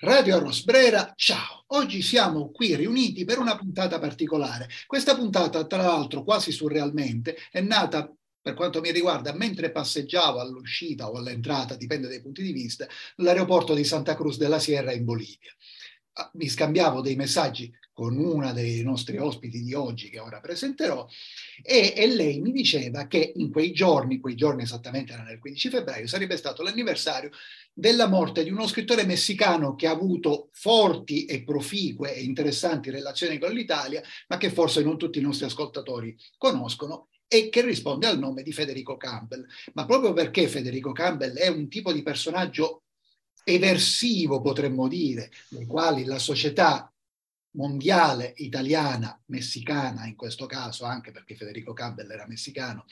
Radio Rosbrera, ciao! Oggi siamo qui riuniti per una puntata particolare. Questa puntata, tra l'altro, quasi surrealmente, è nata per quanto mi riguarda, mentre passeggiavo all'uscita o all'entrata, dipende dai punti di vista, all'aeroporto di Santa Cruz della Sierra in Bolivia. Ah, mi scambiavo dei messaggi con una dei nostri ospiti di oggi che ora presenterò e, e, lei mi diceva che in quei giorni, quei giorni esattamente erano il 15 febbraio, sarebbe stato l'anniversario della morte di uno scrittore messicano che ha avuto forti e proficue e interessanti relazioni con l'Italia, ma che forse non tutti i nostri ascoltatori conoscono e che risponde al nome di Federico Campbell. Ma proprio perché Federico Campbell è un tipo di personaggio eversivo, potremmo dire, nei quali la società mondiale italiana, messicana in questo caso, anche perché Federico Campbell era messicano,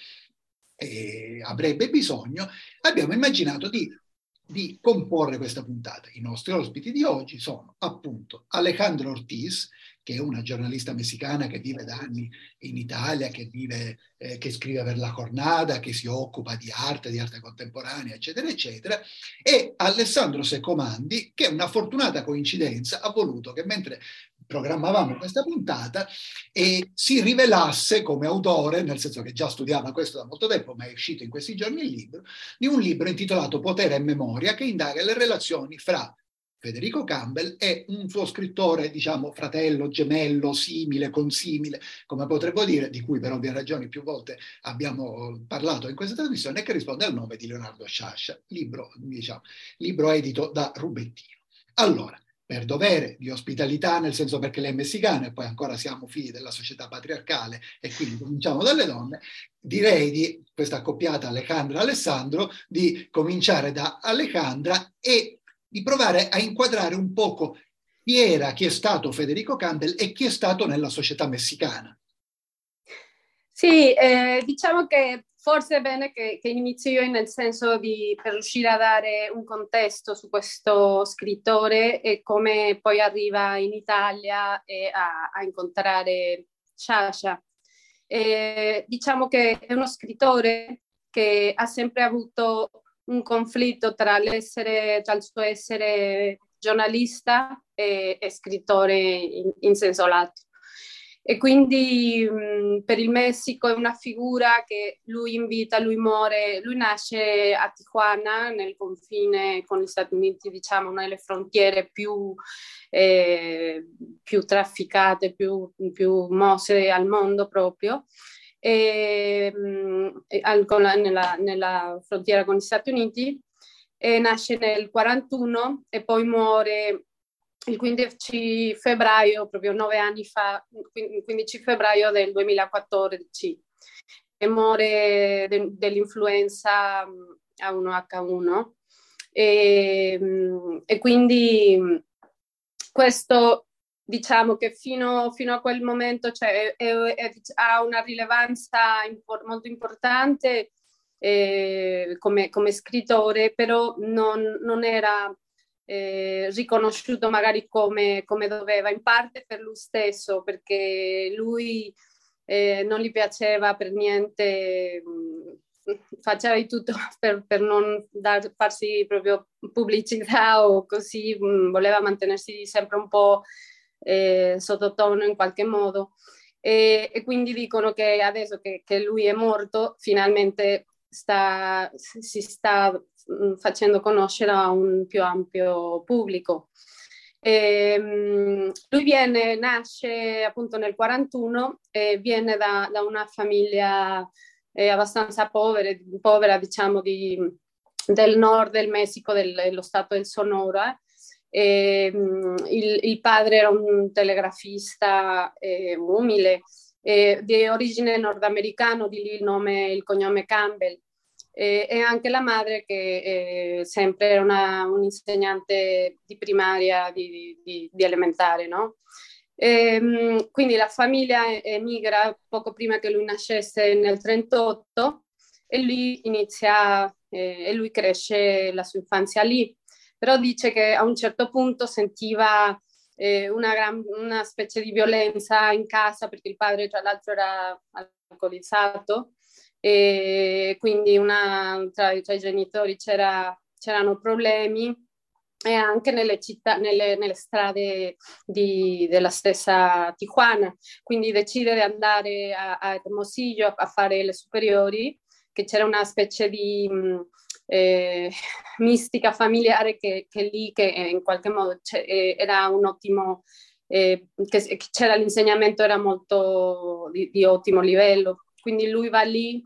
eh, avrebbe bisogno, abbiamo immaginato di, di, comporre questa puntata. I nostri ospiti di oggi sono appunto Alejandro Ortiz, che è una giornalista messicana che vive da anni in Italia, che, vive, eh, che scrive per la Cornada, che si occupa di arte, di arte contemporanea, eccetera, eccetera, e Alessandro Secomandi, che una fortunata coincidenza ha voluto che mentre programmavamo questa puntata e si rivelasse come autore, nel senso che già studiava questo da molto tempo, ma è uscito in questi giorni il libro, di un libro intitolato Potere e Memoria, che indaga le relazioni fra Federico Campbell è un suo scrittore, diciamo, fratello, gemello, simile, consimile, come potremmo dire, di cui per ovvie ragioni più volte abbiamo parlato in questa trasmissione, che risponde al nome di Leonardo Sciascia, libro, diciamo, libro edito da Rubettino. Allora, per dovere di ospitalità, nel senso perché lei è messicana e poi ancora siamo figli della società patriarcale e quindi cominciamo dalle donne, direi di questa accoppiata Alejandra-Alessandro di cominciare da Alejandra e di provare a inquadrare un poco chi era, chi è stato Federico Campbell e chi è stato nella società messicana. Sì, eh, diciamo che forse è bene che, che, inizio io nel senso di per riuscire a dare un contesto su questo scrittore e come poi arriva in Italia a, a incontrare Sciascia. Eh, diciamo che è uno scrittore che ha sempre avuto un conflitto tra, tra il suo essere giornalista e, e scrittore in, in, senso lato. E quindi mh, per il Messico è una figura che lui invita, lui muore, lui nasce a Tijuana, nel confine con gli Stati Uniti, diciamo, una delle frontiere più, eh, più trafficate, più, più mosse al mondo proprio e, e, con la, nella, nella, frontiera con gli Stati Uniti, nasce nel 41 e poi muore il 15 febbraio, proprio nove anni fa, il 15 febbraio del 2014, e muore de, dell'influenza A1H1. E, e quindi questo diciamo che fino, fino a quel momento cioè, è, è, ha una rilevanza impor- molto importante eh, come, come, scrittore, però non, non era eh, riconosciuto magari come, come, doveva, in parte per lui stesso, perché lui eh, non gli piaceva per niente, mh, faceva di tutto per, per non dar, farsi proprio pubblicità o così, mh, voleva mantenersi sempre un po' eh, sottotono in qualche modo. E, e, quindi dicono che adesso che, che lui è morto, finalmente sta, si sta mm, facendo conoscere a un più ampio pubblico. E, um, lui viene, nasce appunto nel 41 e viene da, da una famiglia eh, abbastanza povera, povera diciamo di, del nord del Messico, dello stato del Sonora, e, ehm, il, il, padre era un telegrafista eh, umile, eh, di origine nordamericana, di lì il nome, il cognome Campbell. Eh, e anche la madre che sempre era una, un insegnante di primaria, di, di, di elementare, no? E, ehm, quindi la famiglia emigra poco prima che lui nascesse nel 38 e lui inizia eh, e lui cresce la sua infanzia lì però dice che a un certo punto sentiva eh, una, gran, una, specie di violenza in casa perché il padre tra l'altro era alcolizzato e quindi una, tra, tra, i genitori c'era, c'erano problemi e anche nelle, città, nelle, nelle strade di, della stessa Tijuana. Quindi decide di andare a, a Hermosillo a, a fare le superiori, che c'era una specie di eh, mistica familiare che, che, lì che in qualche modo eh, era un ottimo, eh, che, c'era l'insegnamento era molto di, di ottimo livello. Quindi lui va lì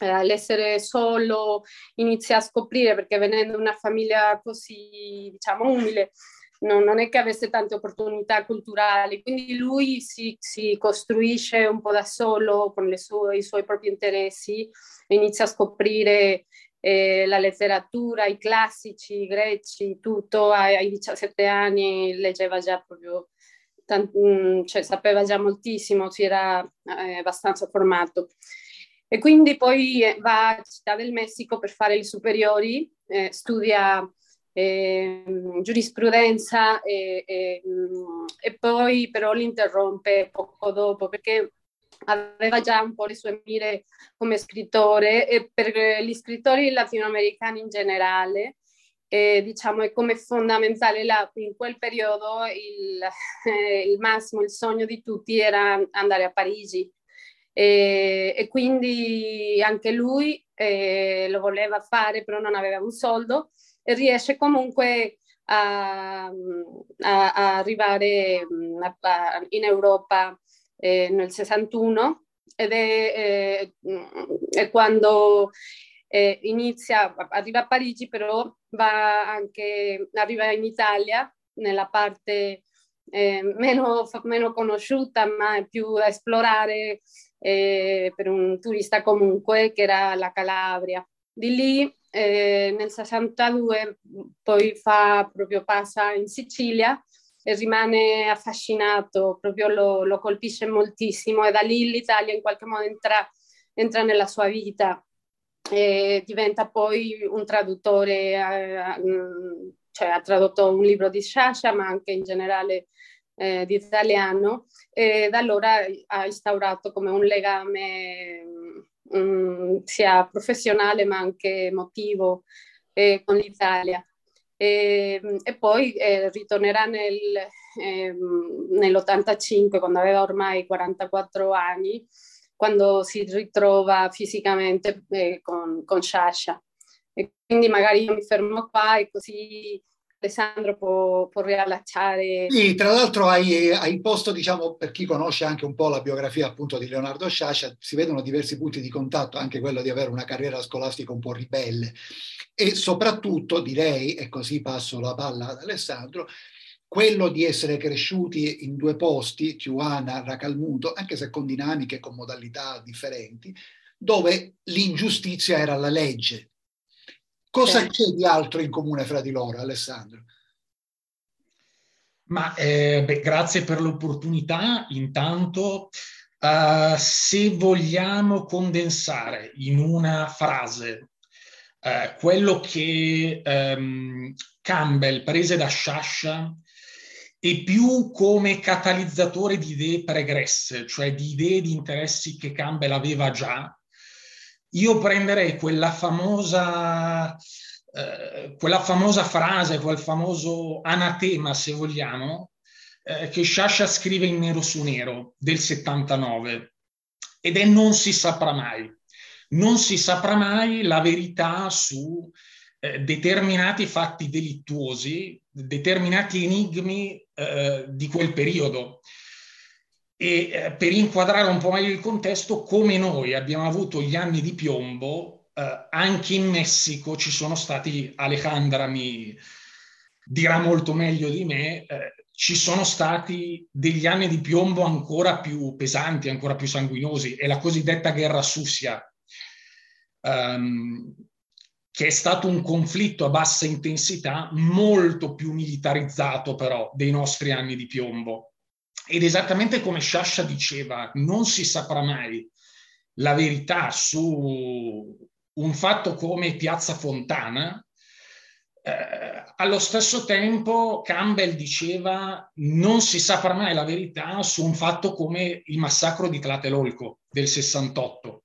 eh, l'essere solo inizia a scoprire perché venendo da una famiglia così diciamo umile non, non, è che avesse tante opportunità culturali, quindi lui si, si costruisce un po' da solo con sue, i suoi propri interessi e inizia a scoprire eh, la letteratura, i classici, i greci, tutto. Ai, ai 17 anni leggeva già proprio, tant- mm, cioè sapeva già moltissimo, si era eh, abbastanza formato. E quindi poi eh, va a Città del Messico per fare le superiori, eh, studia eh, giurisprudenza e, e, mm, e, poi però l'interrompe poco dopo perché aveva già un po' le sue mire come scrittore e per gli scrittori latinoamericani in generale eh, diciamo è come fondamentale la, in quel periodo il, eh, il massimo, il sogno di tutti era andare a Parigi. E, e quindi anche lui eh, lo voleva fare, però non aveva un soldo e riesce comunque a, a, a arrivare mm, a, in Europa eh, nel 61 ed è, eh, è quando eh, inizia, arriva a Parigi, però va anche, arriva in Italia, nella parte eh, meno, meno, conosciuta, ma più da esplorare eh, per un turista comunque, che era la Calabria. Di lì eh, nel 62 poi fa, proprio passa in Sicilia e rimane affascinato, proprio lo, lo colpisce moltissimo e da lì l'Italia in qualche modo entra, entra nella sua vita e diventa poi un traduttore, eh, cioè ha tradotto un libro di Sciascia ma anche in generale eh, di italiano e da allora ha instaurato come un legame um, sia professionale ma anche emotivo eh, con l'Italia. E, e poi eh, ritornerà nel, eh, nell'85 quando aveva ormai 44 anni, quando si ritrova fisicamente eh, con, con Sasha. E quindi magari mi fermo qua e così Alessandro può, può riallacciare. Sì, tra l'altro hai, hai, posto, diciamo, per chi conosce anche un po' la biografia appunto di Leonardo Sciascia, si vedono diversi punti di contatto, anche quello di avere una carriera scolastica un po' ribelle e soprattutto direi, e così passo la palla ad Alessandro, quello di essere cresciuti in due posti, Tijuana, Racalmuto, anche se con dinamiche, con modalità differenti, dove l'ingiustizia era la legge, Cosa c'è di altro in comune fra di loro, Alessandro? Ma eh, beh, grazie per l'opportunità. Intanto, uh, se vogliamo condensare in una frase uh, quello che um, Campbell prese da Sciascia e più come catalizzatore di idee pregresse, cioè di idee di interessi che Campbell aveva già, io prenderei quella famosa, eh, quella famosa frase, quel famoso anatema, se vogliamo, eh, che Sciascia scrive in nero su nero del 79 ed è non si saprà mai. Non si saprà mai la verità su eh, determinati fatti delittuosi, determinati enigmi eh, di quel periodo e eh, per inquadrare un po' meglio il contesto, come noi abbiamo avuto gli anni di piombo, eh, anche in Messico ci sono stati, Alejandra mi dirà molto meglio di me, eh, ci sono stati degli anni di piombo ancora più pesanti, ancora più sanguinosi, è la cosiddetta guerra Sussia, ehm, che è stato un conflitto a bassa intensità, molto più militarizzato però dei nostri anni di piombo ed esattamente come Sciascia diceva, non si saprà mai la verità su un fatto come Piazza Fontana, eh, allo stesso tempo Campbell diceva non si saprà mai la verità su un fatto come il massacro di Tlatelolco del 68,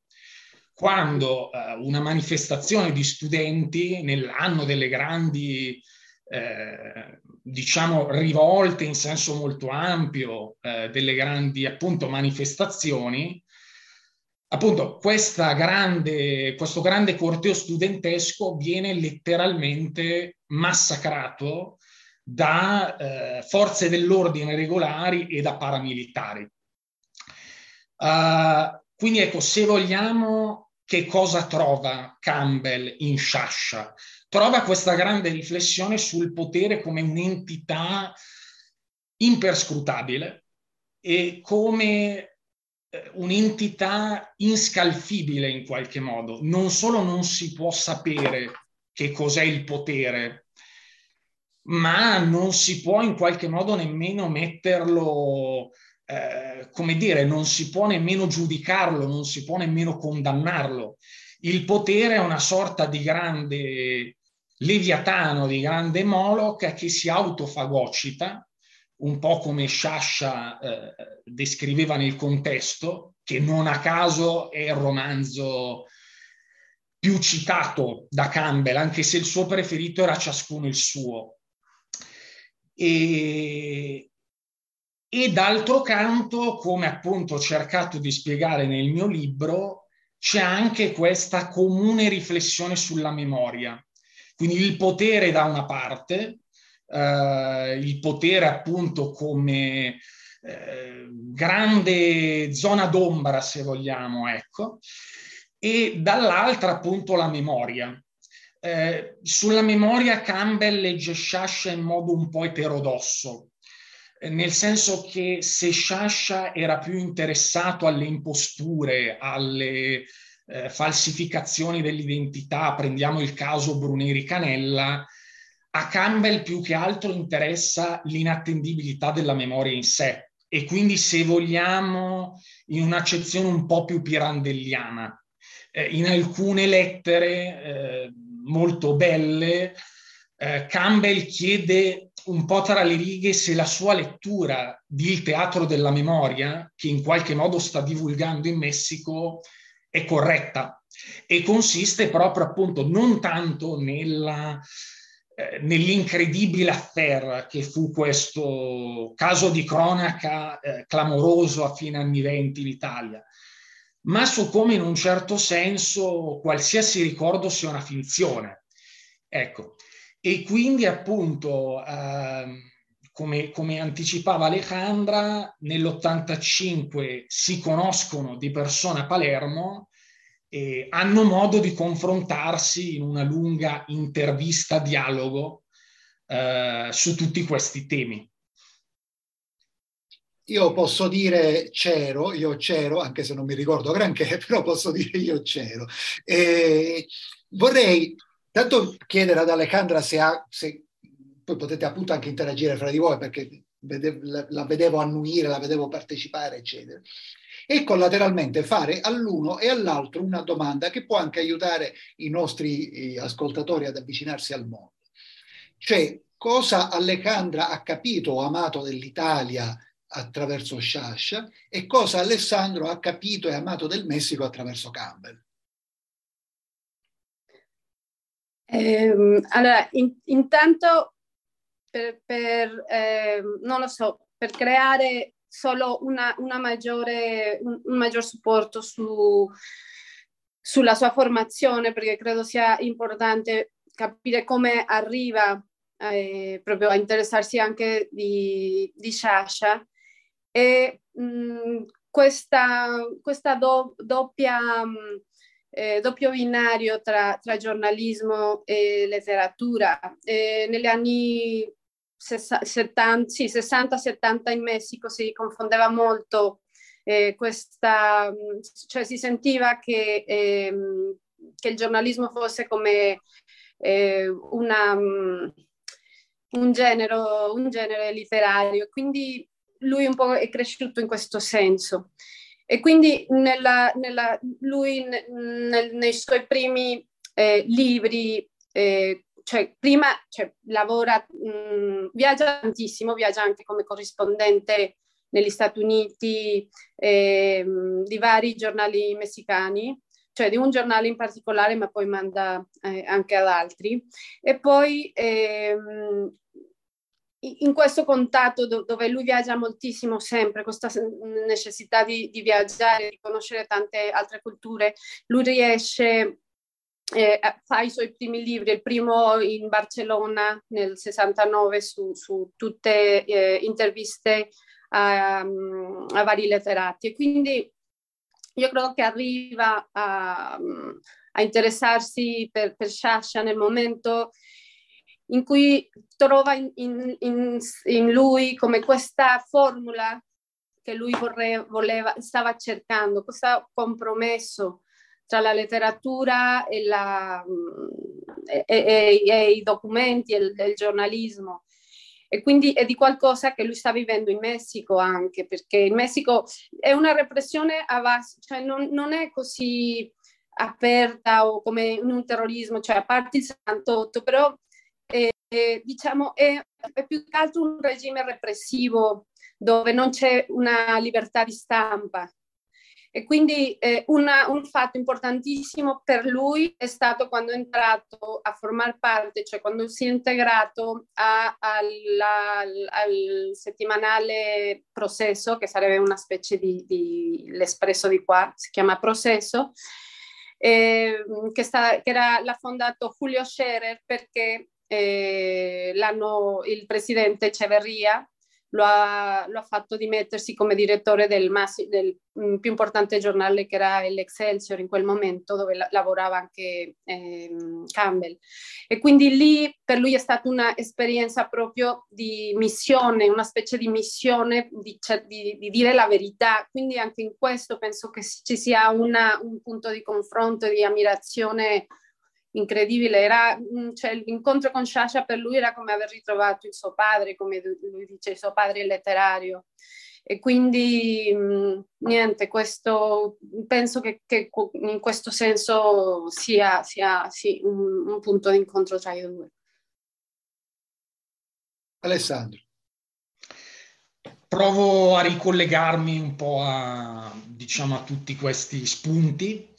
quando eh, una manifestazione di studenti nell'anno delle grandi eh, diciamo, rivolte in senso molto ampio, eh, delle grandi appunto manifestazioni, appunto grande, questo grande corteo studentesco viene letteralmente massacrato da eh, forze dell'ordine regolari e da paramilitari. Uh, quindi ecco, se vogliamo, che cosa trova Campbell in Sciascia? Trova questa grande riflessione sul potere come un'entità imperscrutabile e come eh, un'entità inscalfibile in qualche modo. Non solo non si può sapere che cos'è il potere, ma non si può in qualche modo nemmeno metterlo, eh, come dire, non si può nemmeno giudicarlo, non si può nemmeno condannarlo. Il potere è una sorta di grande Leviatano di grande Moloch che si autofagocita, un po' come Sciascia eh, descriveva nel contesto, che non a caso è il romanzo più citato da Campbell, anche se il suo preferito era ciascuno il suo. E, e d'altro canto, come appunto ho cercato di spiegare nel mio libro, c'è anche questa comune riflessione sulla memoria quindi il potere da una parte, eh, il potere appunto come eh, grande zona d'ombra, se vogliamo, ecco, e dall'altra appunto la memoria. Eh, sulla memoria Campbell legge Sciascia in modo un po' eterodosso, eh, nel senso che se Sciascia era più interessato alle imposture, alle eh, falsificazioni dell'identità, prendiamo il caso Bruneri Canella, a Campbell più che altro interessa l'inattendibilità della memoria in sé e quindi se vogliamo in un'accezione un po' più pirandelliana. Eh, in alcune lettere eh, molto belle eh, Campbell chiede un po' tra le righe se la sua lettura di Il teatro della memoria, che in qualche modo sta divulgando in Messico, è corretta e consiste proprio appunto non tanto nella, eh, nell'incredibile affair che fu questo caso di cronaca eh, clamoroso a fine anni 20 in Italia, ma su come in un certo senso qualsiasi ricordo sia una finzione. Ecco, e quindi appunto... Eh, come, come, anticipava Alejandra, nell'85 si conoscono di persona a Palermo e hanno modo di confrontarsi in una lunga intervista, dialogo eh, su tutti questi temi. Io posso dire c'ero, io c'ero, anche se non mi ricordo granché, però posso dire io c'ero. E vorrei tanto chiedere ad Alejandra se, ha, se poi potete appunto anche interagire fra di voi perché la vedevo annuire, la vedevo partecipare, eccetera. E collateralmente fare all'uno e all'altro una domanda che può anche aiutare i nostri ascoltatori ad avvicinarsi al mondo. Cioè, cosa Alejandra ha capito o amato dell'Italia attraverso Sciascia e cosa Alessandro ha capito e amato del Messico attraverso Campbell. Eh, allora, in, intanto per, per eh, non lo so, per creare solo una, una maggiore, un, un, maggior supporto su, sulla sua formazione, perché credo sia importante capire come arriva eh, proprio a interessarsi anche di, di Sciascia. E mh, mm, questa, questa do, doppia... Mm, eh, doppio binario tra, tra, giornalismo e letteratura. Eh, negli anni 60-70 in Messico si confondeva molto eh, questa, cioè si sentiva che, eh, che il giornalismo fosse come eh, una, un, genero, un genere letterario, quindi lui un po' è cresciuto in questo senso. E quindi nella, nella, lui nel, nei suoi primi eh, libri eh, cioè, prima cioè, lavora, mh, mm, viaggia tantissimo, viaggia anche come corrispondente negli Stati Uniti eh, di vari giornali messicani, cioè di un giornale in particolare, ma poi manda eh, anche ad altri. E poi ehm, in questo contatto dove lui viaggia moltissimo sempre, questa necessità di, di viaggiare, di conoscere tante altre culture, lui riesce eh, fa i suoi primi libri, il primo in Barcellona nel 69 su, su tutte eh, interviste a, a, vari letterati. E quindi io credo che arriva a, a interessarsi per, per Sciascia nel momento in cui trova in, in, in, in lui come questa formula che lui vorre, voleva, stava cercando, questo compromesso tra la letteratura e, la, e, e, e i documenti e il, il, giornalismo. E quindi è di qualcosa che lui sta vivendo in Messico anche, perché in Messico è una repressione a base, cioè non, non è così aperta o come in un terrorismo, cioè a parte il 68, però eh, eh, diciamo è, è, più che altro un regime repressivo dove non c'è una libertà di stampa. E quindi eh, una, un fatto importantissimo per lui è stato quando è entrato a formare parte, cioè quando si è integrato a, alla, al settimanale Processo, che sarebbe una specie di, di l'espresso di qua, si chiama Processo, eh, che, sta, che era, l'ha fondato Julio Scherer perché eh, il presidente Echeverria lo ha, lo ha, fatto dimettersi come direttore del, massi, del mm, più importante giornale che era l'Excelsior in quel momento, dove la, lavorava anche eh, Campbell. E quindi lì per lui è stata un'esperienza proprio di missione, una specie di missione di, di, di, dire la verità. Quindi anche in questo penso che ci sia una, un punto di confronto e di ammirazione incredibile. Era, mm, cioè, l'incontro con Sciascia per lui era come aver ritrovato il suo padre, come lui dice, il suo padre letterario. E quindi mm, niente, questo, penso che, che, in questo senso sia, sia sì, un, un punto di incontro tra i due. Alessandro. Provo a ricollegarmi un po' a, diciamo, a tutti questi spunti.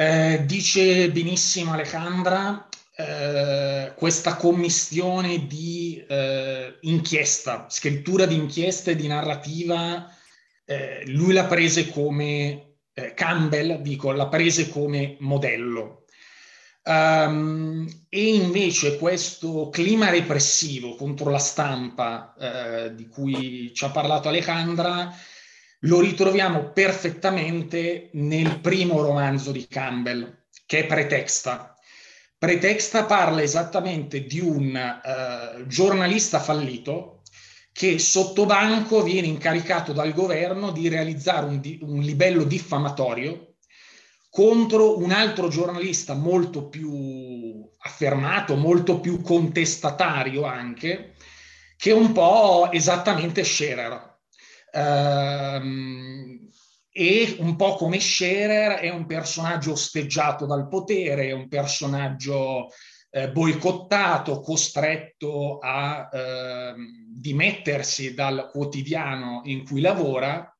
Eh, dice benissimo Alejandra, eh, questa commissione di eh, inchiesta, scrittura di inchiesta e di narrativa, eh, lui l'ha prese come, eh, Campbell, dico, l'ha prese come modello. Um, e invece questo clima repressivo contro la stampa eh, di cui ci ha parlato Alejandra lo ritroviamo perfettamente nel primo romanzo di Campbell, che è Pretexta. Pretexta parla esattamente di un uh, giornalista fallito che sotto banco viene incaricato dal governo di realizzare un, di, un livello diffamatorio contro un altro giornalista molto più affermato, molto più contestatario anche, che è un po' esattamente Scherer. Um, e un po' come Scherer è un personaggio osteggiato dal potere, è un personaggio eh, boicottato, costretto a eh, dimettersi dal quotidiano in cui lavora.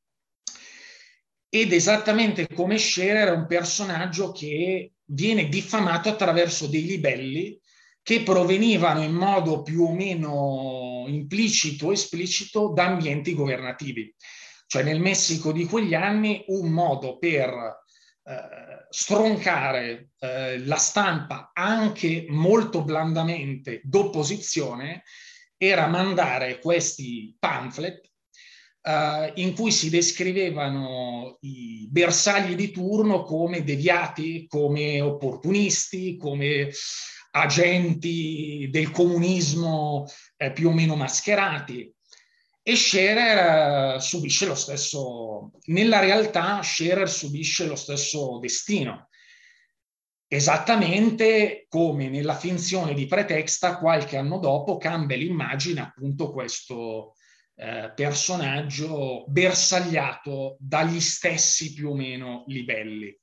Ed esattamente come Scherer è un personaggio che viene diffamato attraverso dei libelli che provenivano in modo più o meno implicito o esplicito da ambienti governativi. Cioè nel Messico di quegli anni un modo per eh, stroncare eh, la stampa anche molto blandamente d'opposizione era mandare questi pamphlet eh, in cui si descrivevano i bersagli di turno come deviati, come opportunisti, come agenti del comunismo eh, più o meno mascherati. E Scherer eh, subisce lo stesso, nella realtà Scherer subisce lo stesso destino, esattamente come nella finzione di pretexta qualche anno dopo Campbell immagina appunto questo eh, personaggio bersagliato dagli stessi più o meno livelli.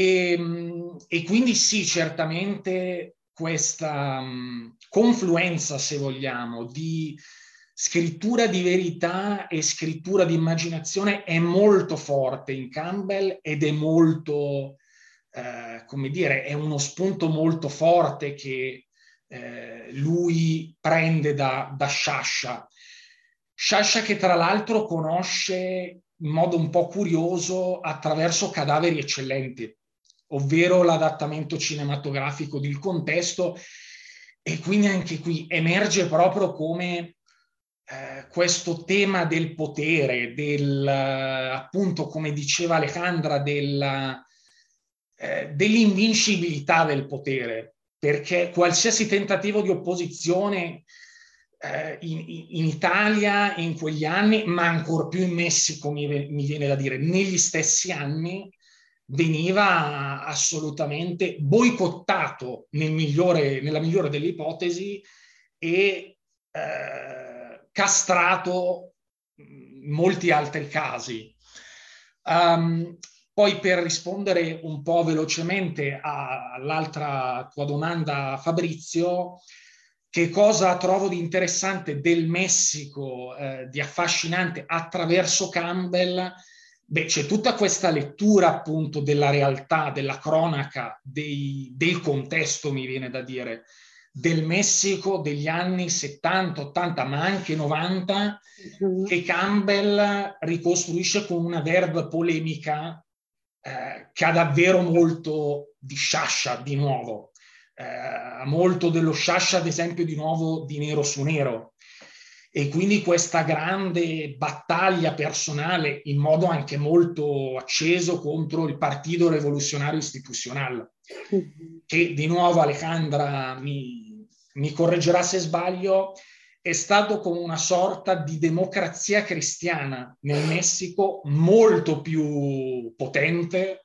E, ehm, e quindi sì, certamente questa um, confluenza, se vogliamo, di scrittura di verità e scrittura di immaginazione è molto forte in Campbell ed è molto, eh, come dire, è uno spunto molto forte che eh, lui prende da, da Sciascia. Sciascia che tra l'altro conosce in modo un po' curioso attraverso cadaveri eccellenti, ovvero l'adattamento cinematografico del contesto. E quindi anche qui emerge proprio come eh, questo tema del potere, del, appunto come diceva Alejandra, del, eh, dell'invincibilità del potere, perché qualsiasi tentativo di opposizione eh, in, in, Italia in quegli anni, ma ancora più in Messico, mi, mi viene da dire, negli stessi anni, veniva assolutamente boicottato nel migliore, nella migliore delle ipotesi e eh, castrato in molti altri casi. Um, poi per rispondere un po' velocemente all'altra tua domanda, Fabrizio, che cosa trovo di interessante del Messico, eh, di affascinante attraverso Campbell? Beh, c'è tutta questa lettura appunto della realtà, della cronaca, dei, del contesto, mi viene da dire, del Messico degli anni 70, 80, ma anche 90, mm-hmm. che Campbell ricostruisce con una verve polemica eh, che ha davvero molto di sciascia di nuovo, eh, molto dello sciascia, ad esempio, di nuovo di nero su nero e quindi questa grande battaglia personale in modo anche molto acceso contro il Partito Rivoluzionario Istituzionale, che di nuovo Alejandra mi, mi correggerà se sbaglio, è stato come una sorta di democrazia cristiana nel Messico molto più potente,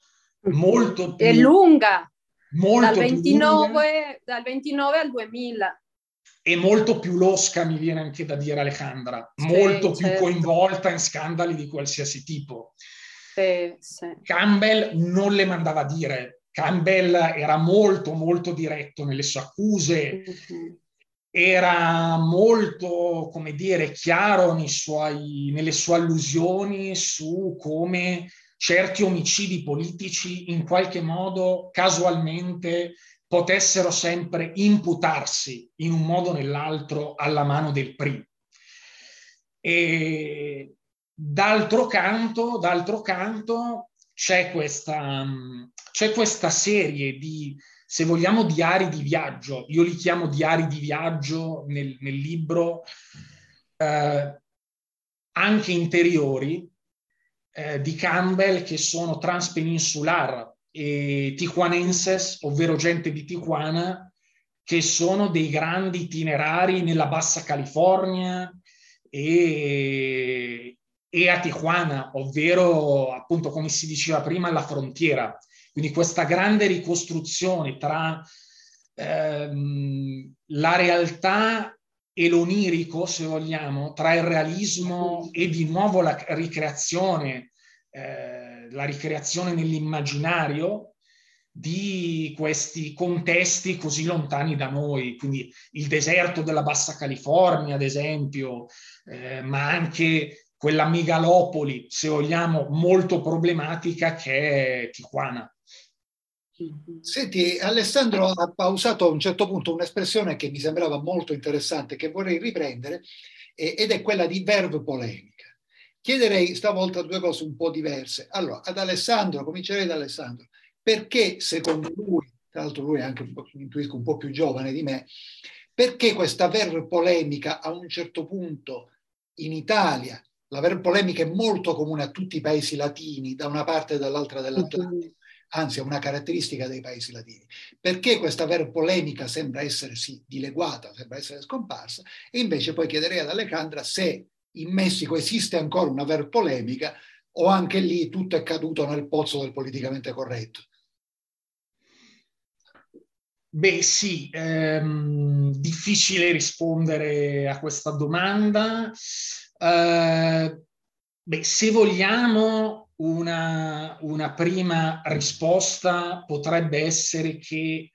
molto più... E lunga, molto dal, 29, lunga. dal 29 al 2000 e molto più losca, mi viene anche da dire Alejandra, sì, molto certo. più coinvolta in scandali di qualsiasi tipo. Sì, sì. Campbell non le mandava a dire, Campbell era molto molto diretto nelle sue accuse, mm-hmm. era molto, come dire, chiaro suoi, nelle sue allusioni su come certi omicidi politici in qualche modo casualmente potessero sempre imputarsi in un modo o nell'altro alla mano del primo. E d'altro canto, d'altro canto c'è, questa, c'è questa serie di, se vogliamo, diari di viaggio. Io li chiamo diari di viaggio nel, nel libro, eh, anche interiori, eh, di Campbell che sono transpeninsular, e tijuanenses, ovvero gente di Tijuana, che sono dei grandi itinerari nella Bassa California e, e a Tijuana, ovvero appunto come si diceva prima la frontiera. Quindi questa grande ricostruzione tra ehm, la realtà e l'onirico, se vogliamo, tra il realismo e di nuovo la ricreazione eh, la ricreazione nell'immaginario di questi contesti così lontani da noi, quindi il deserto della Bassa California, ad esempio, eh, ma anche quella megalopoli, se vogliamo, molto problematica che è Tijuana. Senti, Alessandro ha usato a un certo punto un'espressione che mi sembrava molto interessante, che vorrei riprendere, ed è quella di verve polemica. Chiederei stavolta due cose un po' diverse. Allora, ad Alessandro, comincerei da Alessandro, perché secondo lui, tra l'altro lui è anche un po', intuisco, un po' più giovane di me, perché questa ver polemica a un certo punto in Italia, la ver polemica è molto comune a tutti i paesi latini, da una parte e dall'altra dell'Atlantico, anzi è una caratteristica dei paesi latini. Perché questa ver polemica sembra essere sì, dileguata, sembra essere scomparsa, e invece poi chiederei ad Alejandra se in Messico esiste ancora una vera polemica o anche lì tutto è caduto nel pozzo del politicamente corretto? Beh sì, ehm, difficile rispondere a questa domanda. Eh, beh, se vogliamo una, una prima risposta potrebbe essere che,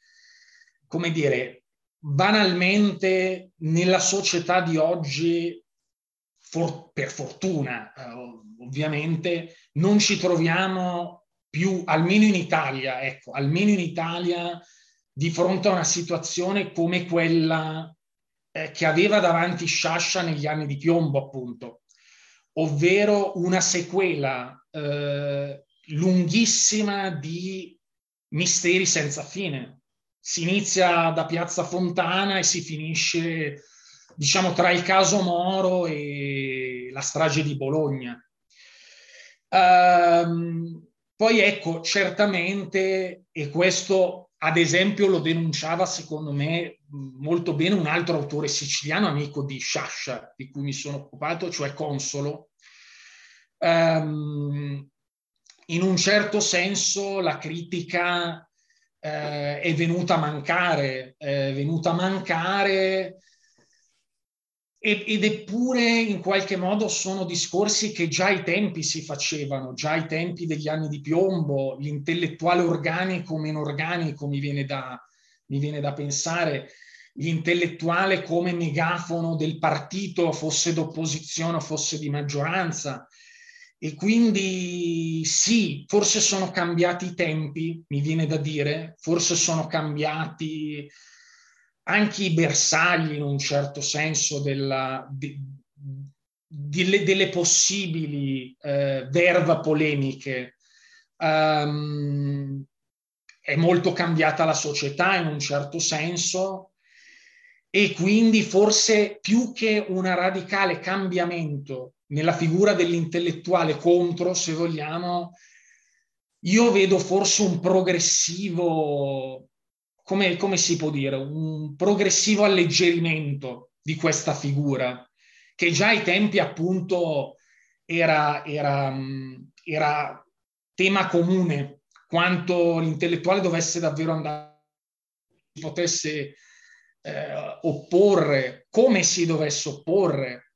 come dire, banalmente nella società di oggi for- per fortuna eh, ovviamente, non ci troviamo più, almeno in Italia, ecco, almeno in Italia, di fronte a una situazione come quella eh, che aveva davanti Sciascia negli anni di piombo, appunto, ovvero una sequela eh, lunghissima di misteri senza fine. Si inizia da Piazza Fontana e si finisce, diciamo, tra il caso Moro e la strage di Bologna. Um, poi ecco, certamente, e questo ad esempio lo denunciava secondo me molto bene un altro autore siciliano, amico di Sciascia, di cui mi sono occupato, cioè Consolo. Um, in un certo senso la critica eh, è venuta a mancare, è venuta a mancare ed eppure in qualche modo sono discorsi che già ai tempi si facevano, già ai tempi degli anni di piombo, l'intellettuale organico, meno organico mi viene da, mi viene da pensare, l'intellettuale come megafono del partito, fosse d'opposizione o fosse di maggioranza. E quindi sì, forse sono cambiati i tempi, mi viene da dire, forse sono cambiati anche i bersagli in un certo senso della, di, delle, delle, possibili eh, verva polemiche. Um, è molto cambiata la società in un certo senso e quindi forse più che un radicale cambiamento nella figura dell'intellettuale contro, se vogliamo, io vedo forse un progressivo come, come si può dire, un progressivo alleggerimento di questa figura, che già ai tempi appunto era, era, era tema comune, quanto l'intellettuale dovesse davvero andare, potesse eh, opporre, come si dovesse opporre.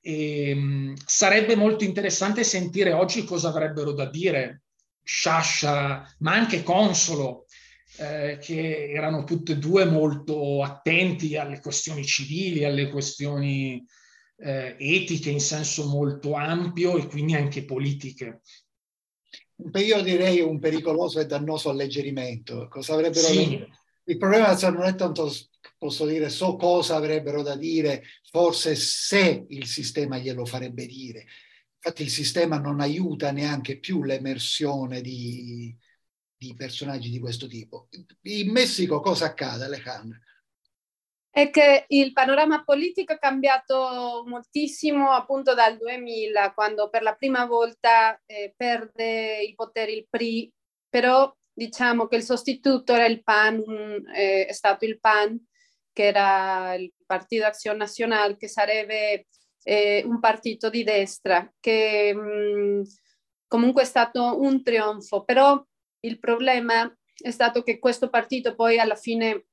E, mh, sarebbe molto interessante sentire oggi cosa avrebbero da dire Sciascia, ma anche Consolo, eh, che erano tutte e due molto attenti alle questioni civili, alle questioni eh, etiche in senso molto ampio e quindi anche politiche. Io direi un pericoloso e dannoso alleggerimento. Cosa avrebbero sì. da... Il problema non è tanto, posso dire, so cosa avrebbero da dire, forse se il sistema glielo farebbe dire. Infatti il sistema non aiuta neanche più l'emersione di, di personaggi di questo tipo. In Messico cosa accade, Alejandro? È che il panorama politico è cambiato moltissimo appunto dal 2000, quando per la prima volta eh, perde i poteri il PRI, però diciamo che il sostituto era il PAN, eh, è stato il PAN, che era il Partito Acción Nacional, che sarebbe eh, un partito di destra, che mh, mm, comunque è stato un trionfo, però il problema è stato che questo partito poi alla fine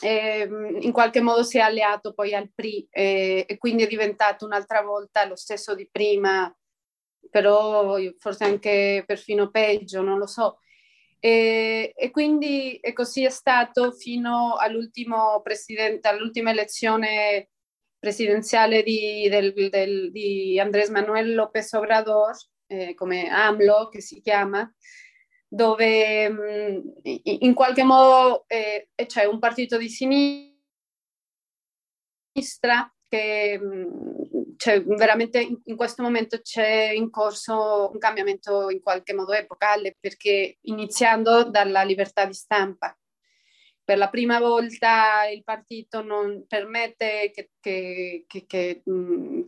eh, in qualche modo si è alleato poi al PRI eh, e quindi è diventato un'altra volta lo stesso di prima, però forse anche perfino peggio, non lo so. E, e quindi e così è stato fino all'ultimo presidente, all'ultima elezione presidenziale di, del, del, di Andrés Manuel López Obrador, eh, come AMLO che si chiama, dove mh, mm, in qualche modo eh, c'è un partito di sinistra che mh, mm, cioè, veramente in, in, questo momento c'è in corso un cambiamento in qualche modo epocale perché iniziando dalla libertà di stampa. Per la prima volta il partito non permette che, che, che, che mh, mm,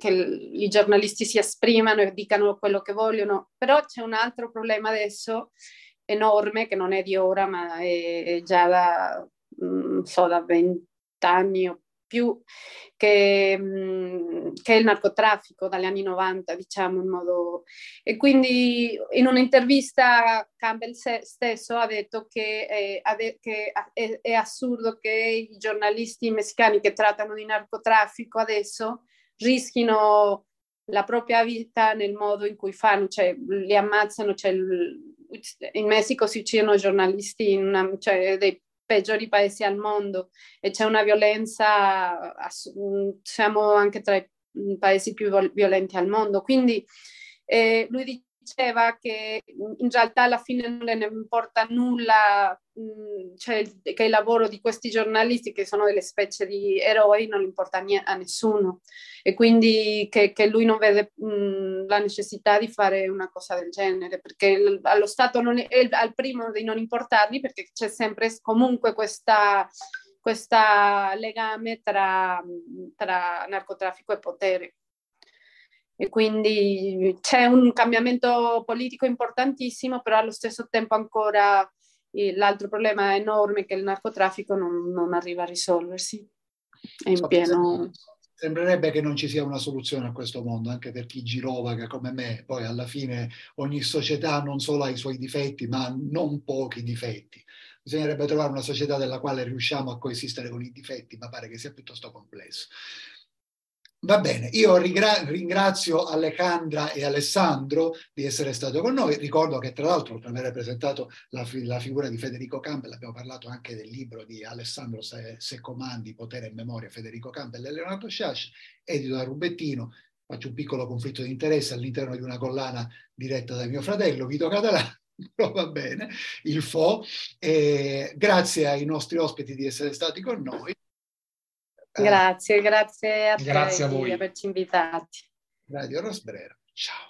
i giornalisti si esprimano e dicano quello che vogliono, però c'è un altro problema adesso enorme che non è di ora, ma è, è già da, mm, so, da vent'anni o più, che, mm, che, il narcotraffico dagli anni 90, diciamo in modo... E quindi in un'intervista Campbell stesso ha detto che, è, che è, è assurdo che i giornalisti messicani che trattano di narcotraffico adesso rischino la propria vita nel modo in cui fanno, cioè li ammazzano, cioè in Messico si uccidono giornalisti in una, cioè, dei peggiori paesi al mondo e c'è una violenza, siamo anche tra i paesi più violenti al mondo. Quindi eh, lui diceva che in realtà alla fine non ne importa nulla, cioè che il lavoro di questi giornalisti, che sono delle specie di eroi, non importa a nessuno. E quindi che, che lui non vede mh, la necessità di fare una cosa del genere, perché allo Stato non è, è al primo di non importargli, perché c'è sempre comunque questa questo legame tra, tra narcotraffico e potere e quindi c'è un cambiamento politico importantissimo, però allo stesso tempo ancora l'altro problema enorme che il narcotraffico non, non arriva a risolversi. È in pieno... Sembrerebbe che non ci sia una soluzione a questo mondo, anche per chi girovaga come me. Poi alla fine ogni società non solo ha i suoi difetti, ma non pochi difetti. Bisognerebbe trovare una società della quale riusciamo a coesistere con i difetti, ma pare che sia piuttosto complesso. Va bene, io ringrazio Alejandra e Alessandro di essere stato con noi. Ricordo che tra l'altro per aver presentato la, la, figura di Federico Campbell abbiamo parlato anche del libro di Alessandro Se, Comandi, Potere e Memoria, Federico Campbell e Leonardo Sciasci, edito da Rubettino. Faccio un piccolo conflitto di interesse all'interno di una collana diretta da mio fratello Vito Català, però va bene, il FO. E grazie ai nostri ospiti di essere stati con noi. Grazie, grazie a grazie te a voi. di averci invitati. Radio Rosbrera, ciao.